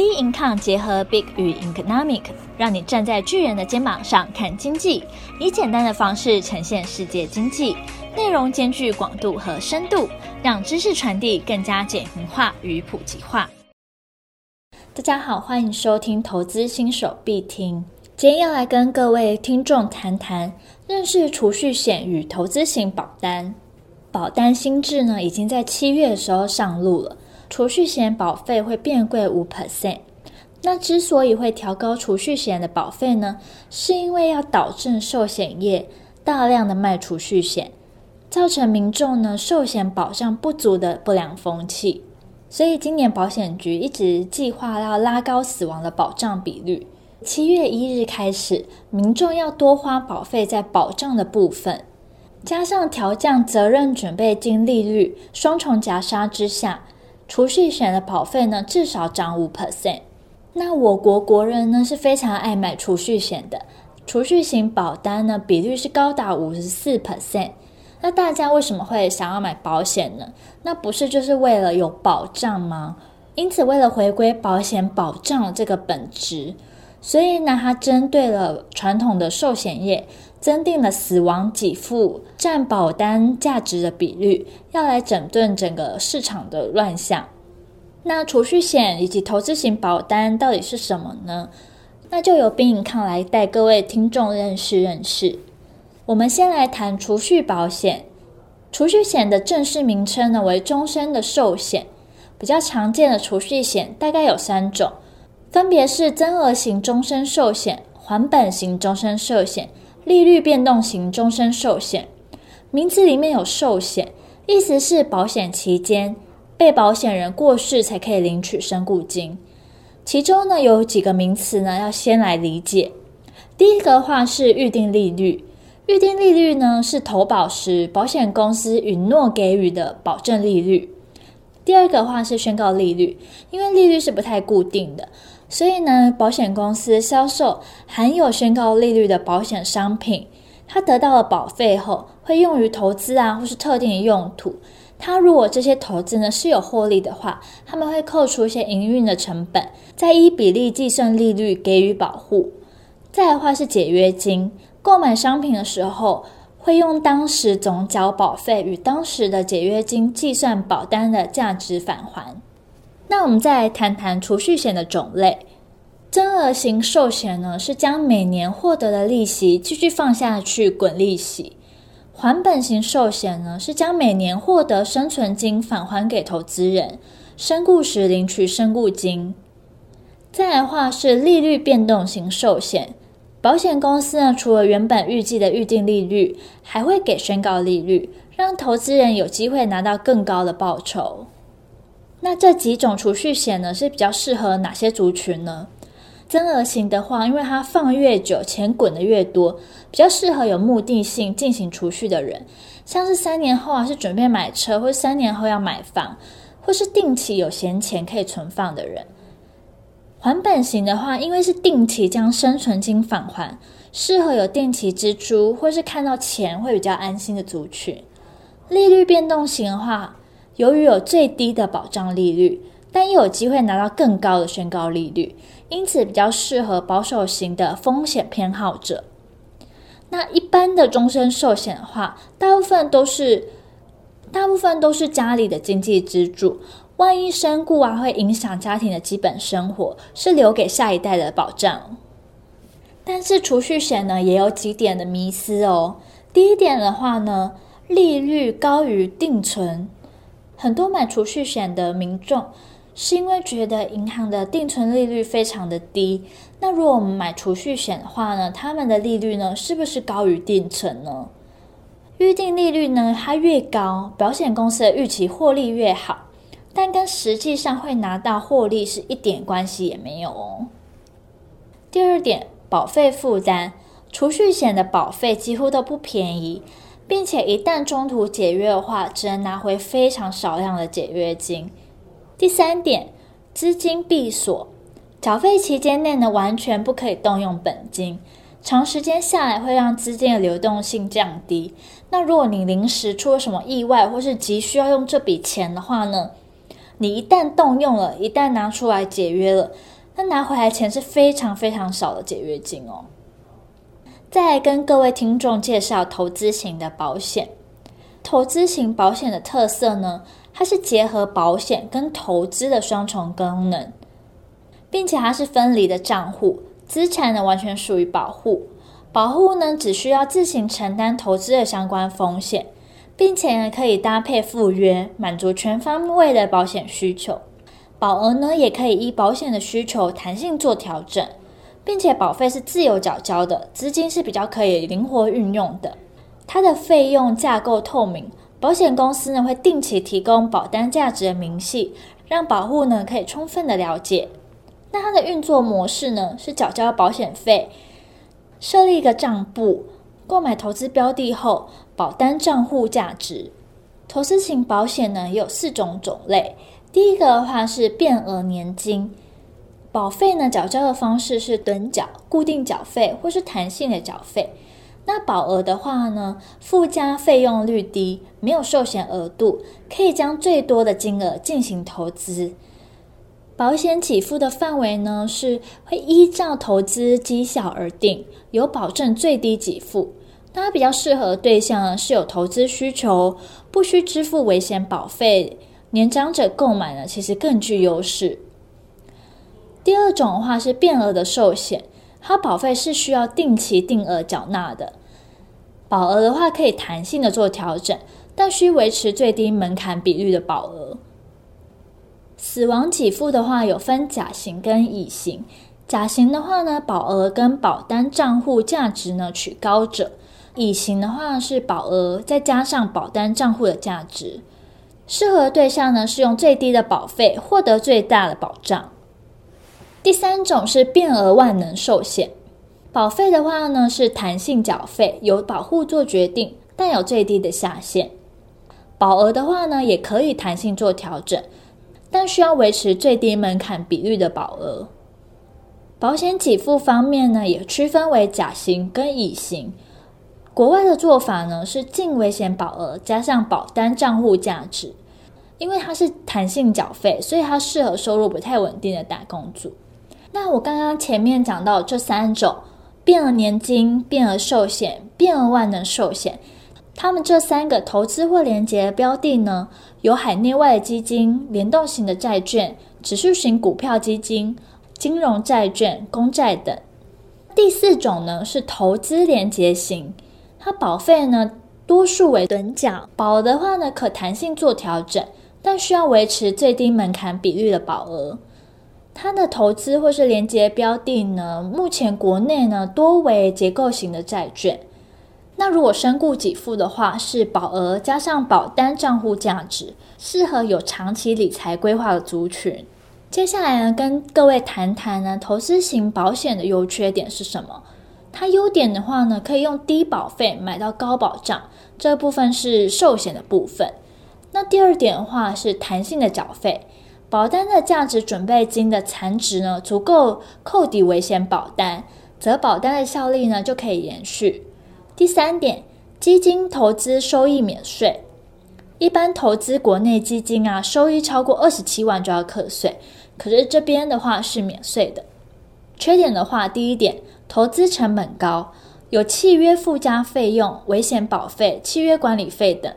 Bincom 结合 Big 与 Economic，让你站在巨人的肩膀上看经济，以简单的方式呈现世界经济，内容兼具广度和深度，让知识传递更加简明化与普及化。大家好，欢迎收听投资新手必听。今天要来跟各位听众谈谈认识储蓄险与投资型保单。保单新制呢，已经在七月的时候上路了。储蓄险保费会变贵五 percent，那之所以会调高储蓄险的保费呢，是因为要导致寿险业大量的卖储蓄险，造成民众呢寿险保障不足的不良风气。所以今年保险局一直计划要拉高死亡的保障比率。七月一日开始，民众要多花保费在保障的部分，加上调降责任准备金利率，双重夹杀之下。储蓄险的保费呢，至少涨五 percent。那我国国人呢是非常爱买储蓄险的，储蓄型保单呢比率是高达五十四 percent。那大家为什么会想要买保险呢？那不是就是为了有保障吗？因此，为了回归保险保障这个本质，所以呢，它针对了传统的寿险业。增订了死亡给付占保单价值的比率，要来整顿整个市场的乱象。那储蓄险以及投资型保单到底是什么呢？那就由冰盈康来带各位听众认识认识。我们先来谈储蓄保险。储蓄险的正式名称呢为终身的寿险，比较常见的储蓄险大概有三种，分别是增额型终身寿险、还本型终身寿险。利率变动型终身寿险，名字里面有寿险，意思是保险期间被保险人过世才可以领取身故金。其中呢有几个名词呢要先来理解。第一个话是预定利率，预定利率呢是投保时保险公司允诺给予的保证利率。第二个话是宣告利率，因为利率是不太固定的。所以呢，保险公司销售含有宣告利率的保险商品，它得到了保费后，会用于投资啊，或是特定的用途。它如果这些投资呢是有获利的话，他们会扣除一些营运的成本，再依比例计算利率给予保护。再的话是解约金，购买商品的时候，会用当时总缴保费与当时的解约金计算保单的价值返还。那我们再来谈谈储蓄险的种类。增额型寿险呢，是将每年获得的利息继续放下去滚利息；还本型寿险呢，是将每年获得生存金返还给投资人，身故时领取身故金。再来的话是利率变动型寿险，保险公司呢，除了原本预计的预定利率，还会给宣告利率，让投资人有机会拿到更高的报酬。那这几种储蓄险呢，是比较适合哪些族群呢？增额型的话，因为它放越久，钱滚得越多，比较适合有目的性进行储蓄的人，像是三年后啊是准备买车，或三年后要买房，或是定期有闲钱可以存放的人。还本型的话，因为是定期将生存金返还，适合有定期支出或是看到钱会比较安心的族群。利率变动型的话，由于有最低的保障利率，但又有机会拿到更高的宣告利率，因此比较适合保守型的风险偏好者。那一般的终身寿险的话，大部分都是大部分都是家里的经济支柱，万一身故啊，会影响家庭的基本生活，是留给下一代的保障。但是储蓄险呢，也有几点的迷思哦。第一点的话呢，利率高于定存。很多买储蓄险的民众是因为觉得银行的定存利率非常的低，那如果我们买储蓄险的话呢，他们的利率呢是不是高于定存呢？预定利率呢，它越高，保险公司的预期获利越好，但跟实际上会拿到获利是一点关系也没有哦。第二点，保费负担，储蓄险的保费几乎都不便宜。并且一旦中途解约的话，只能拿回非常少量的解约金。第三点，资金闭锁，缴费期间内呢，完全不可以动用本金，长时间下来会让资金的流动性降低。那如果你临时出了什么意外，或是急需要用这笔钱的话呢，你一旦动用了，一旦拿出来解约了，那拿回来钱是非常非常少的解约金哦。再来跟各位听众介绍投资型的保险。投资型保险的特色呢，它是结合保险跟投资的双重功能，并且它是分离的账户，资产呢完全属于保护，保护呢只需要自行承担投资的相关风险，并且呢可以搭配附约，满足全方位的保险需求。保额呢也可以依保险的需求弹性做调整，并且保费是自由缴交的，资金是比较可以灵活运用的。它的费用架构透明，保险公司呢会定期提供保单价值的明细，让保户呢可以充分的了解。那它的运作模式呢是缴交保险费，设立一个账簿，购买投资标的后，保单账户价值。投资型保险呢有四种种类，第一个的话是变额年金，保费呢缴交的方式是趸缴、固定缴费或是弹性的缴费。那保额的话呢，附加费用率低，没有寿险额度，可以将最多的金额进行投资。保险给付的范围呢，是会依照投资绩效而定，有保证最低给付。它比较适合的对象，是有投资需求，不需支付危险保费，年长者购买呢，其实更具优势。第二种的话是变额的寿险。它保费是需要定期定额缴纳的，保额的话可以弹性的做调整，但需维持最低门槛比率的保额。死亡给付的话有分甲型跟乙型，甲型的话呢，保额跟保单账户价值呢取高者，乙型的话是保额再加上保单账户的价值，适合对象呢是用最低的保费获得最大的保障。第三种是变额万能寿险，保费的话呢是弹性缴费，由保户做决定，但有最低的下限。保额的话呢也可以弹性做调整，但需要维持最低门槛比率的保额。保险给付方面呢也区分为甲型跟乙型。国外的做法呢是净危险保额加上保单账户价值，因为它是弹性缴费，所以它适合收入不太稳定的打工族。那我刚刚前面讲到这三种变额年金、变额寿险、变额万能寿险，他们这三个投资或连接的标的呢，有海内外的基金、联动型的债券、指数型股票基金、金融债券、公债等。第四种呢是投资连接型，它保费呢多数为趸缴，保额的话呢可弹性做调整，但需要维持最低门槛比率的保额。它的投资或是连结标的呢，目前国内呢多为结构型的债券。那如果身故给付的话，是保额加上保单账户价值，适合有长期理财规划的族群。接下来呢，跟各位谈谈呢，投资型保险的优缺点是什么？它优点的话呢，可以用低保费买到高保障，这部分是寿险的部分。那第二点的话是弹性的缴费。保单的价值准备金的残值呢，足够扣抵危险保单，则保单的效力呢就可以延续。第三点，基金投资收益免税。一般投资国内基金啊，收益超过二十七万就要课税，可是这边的话是免税的。缺点的话，第一点，投资成本高，有契约附加费用、危险保费、契约管理费等。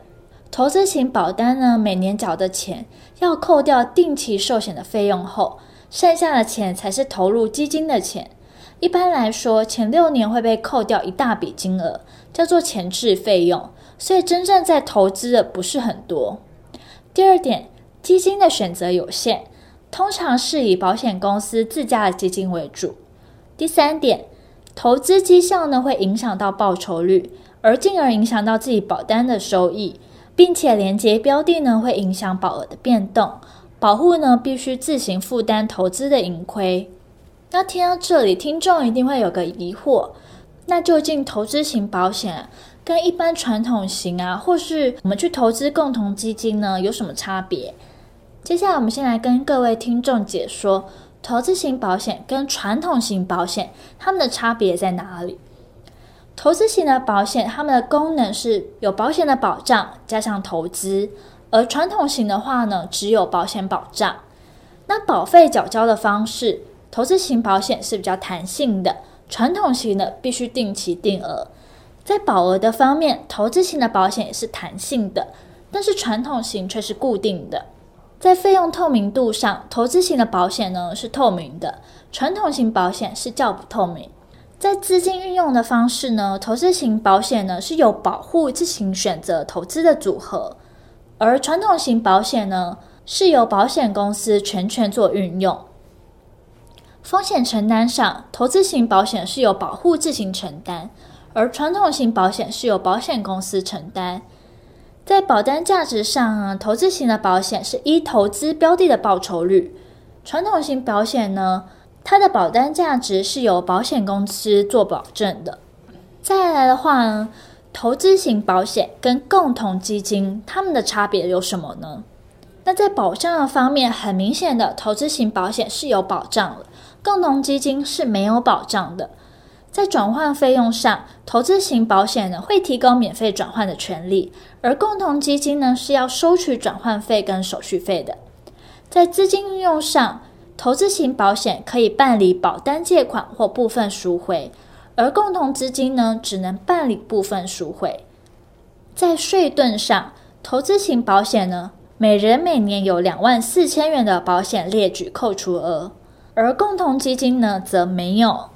投资型保单呢，每年缴的钱要扣掉定期寿险的费用后，剩下的钱才是投入基金的钱。一般来说，前六年会被扣掉一大笔金额，叫做前置费用，所以真正在投资的不是很多。第二点，基金的选择有限，通常是以保险公司自家的基金为主。第三点，投资绩效呢会影响到报酬率，而进而影响到自己保单的收益。并且连接标的呢，会影响保额的变动，保护呢必须自行负担投资的盈亏。那听到这里，听众一定会有个疑惑：那究竟投资型保险跟一般传统型啊，或是我们去投资共同基金呢，有什么差别？接下来我们先来跟各位听众解说投资型保险跟传统型保险它们的差别在哪里。投资型的保险，它们的功能是有保险的保障加上投资，而传统型的话呢，只有保险保障。那保费缴交的方式，投资型保险是比较弹性的，传统型的必须定期定额。在保额的方面，投资型的保险也是弹性的，但是传统型却是固定的。在费用透明度上，投资型的保险呢是透明的，传统型保险是较不透明。在资金运用的方式呢，投资型保险呢是有保护自行选择投资的组合，而传统型保险呢，是由保险公司全权做运用。风险承担上，投资型保险是由保护自行承担，而传统型保险是由保险公司承担。在保单价值上，投资型的保险是依投资标的的报酬率，传统型保险呢，它的保单价值是由保险公司做保证的。再来的话呢，投资型保险跟共同基金，它们的差别有什么呢？那在保障的方面，很明显的，投资型保险是有保障的，共同基金是没有保障的。在转换费用上，投资型保险呢会提供免费转换的权利，而共同基金呢是要收取转换费跟手续费的。在资金运用上，投资型保险可以办理保单借款或部分赎回，而共同资金呢只能办理部分赎回。在税盾上，投资型保险呢，每人每年有两万四千元的保险列举扣除额，而共同基金呢则没有。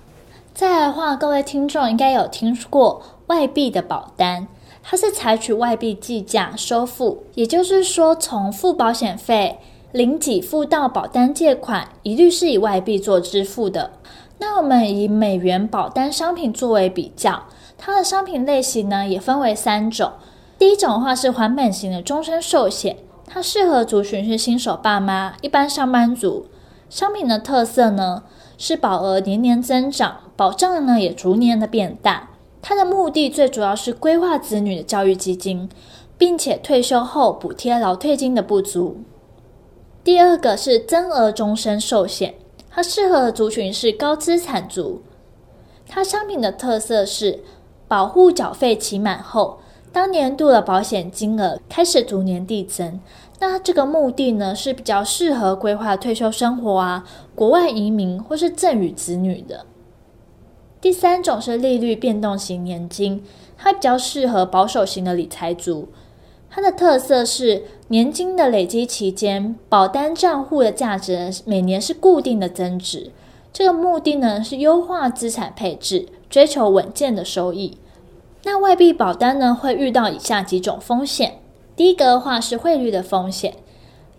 再来的话，各位听众应该有听过外币的保单，它是采取外币计价收付，也就是说，从付保险费、零给付到保单借款，一律是以外币做支付的。那我们以美元保单商品作为比较，它的商品类型呢也分为三种。第一种的话是还本型的终身寿险。它适合族群是新手爸妈、一般上班族。商品的特色呢是保额年年增长，保障呢也逐年的变大。它的目的最主要是规划子女的教育基金，并且退休后补贴劳退金的不足。第二个是增额终身寿险，它适合的族群是高资产族。它商品的特色是保护缴费期满后，当年度的保险金额开始逐年递增，那这个目的呢是比较适合规划退休生活啊、国外移民或是赠与子女的。第三种是利率变动型年金，它比较适合保守型的理财族。它的特色是年金的累积期间，保单账户的价值每年是固定的增值。这个目的呢是优化资产配置，追求稳健的收益。那外币保单呢，会遇到以下几种风险。第一个的话是汇率的风险，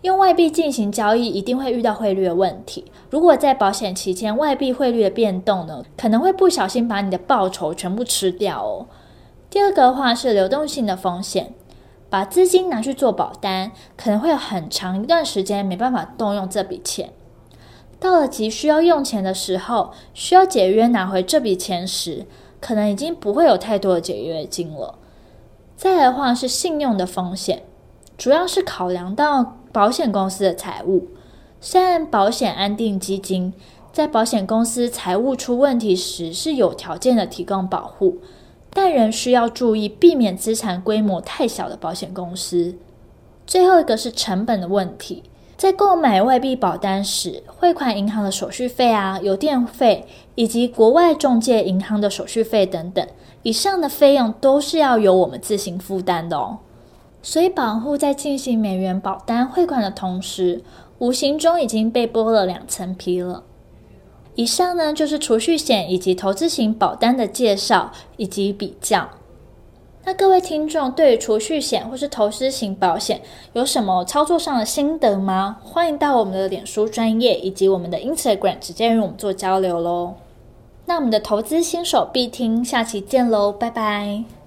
用外币进行交易一定会遇到汇率的问题。如果在保险期间外币汇率的变动呢，可能会不小心把你的报酬全部吃掉哦。第二个的话是流动性的风险，把资金拿去做保单，可能会有很长一段时间没办法动用这笔钱。到了急需要用钱的时候，需要解约拿回这笔钱时，可能已经不会有太多的解约金了。再来的话是信用的风险，主要是考量到保险公司的财务。虽然保险安定基金在保险公司财务出问题时是有条件的提供保护，但仍需要注意避免资产规模太小的保险公司。最后一个是成本的问题。在购买外币保单时，汇款银行的手续费啊、邮电费以及国外中介银行的手续费等等，以上的费用都是要由我们自行负担的哦。所以，保户在进行美元保单汇款的同时，无形中已经被剥了两层皮了。以上呢，就是储蓄险以及投资型保单的介绍以及比较。那各位听众对于储蓄险或是投资型保险有什么操作上的心得吗？欢迎到我们的脸书专业以及我们的 Instagram 直接与我们做交流喽。那我们的投资新手必听，下期见喽，拜拜。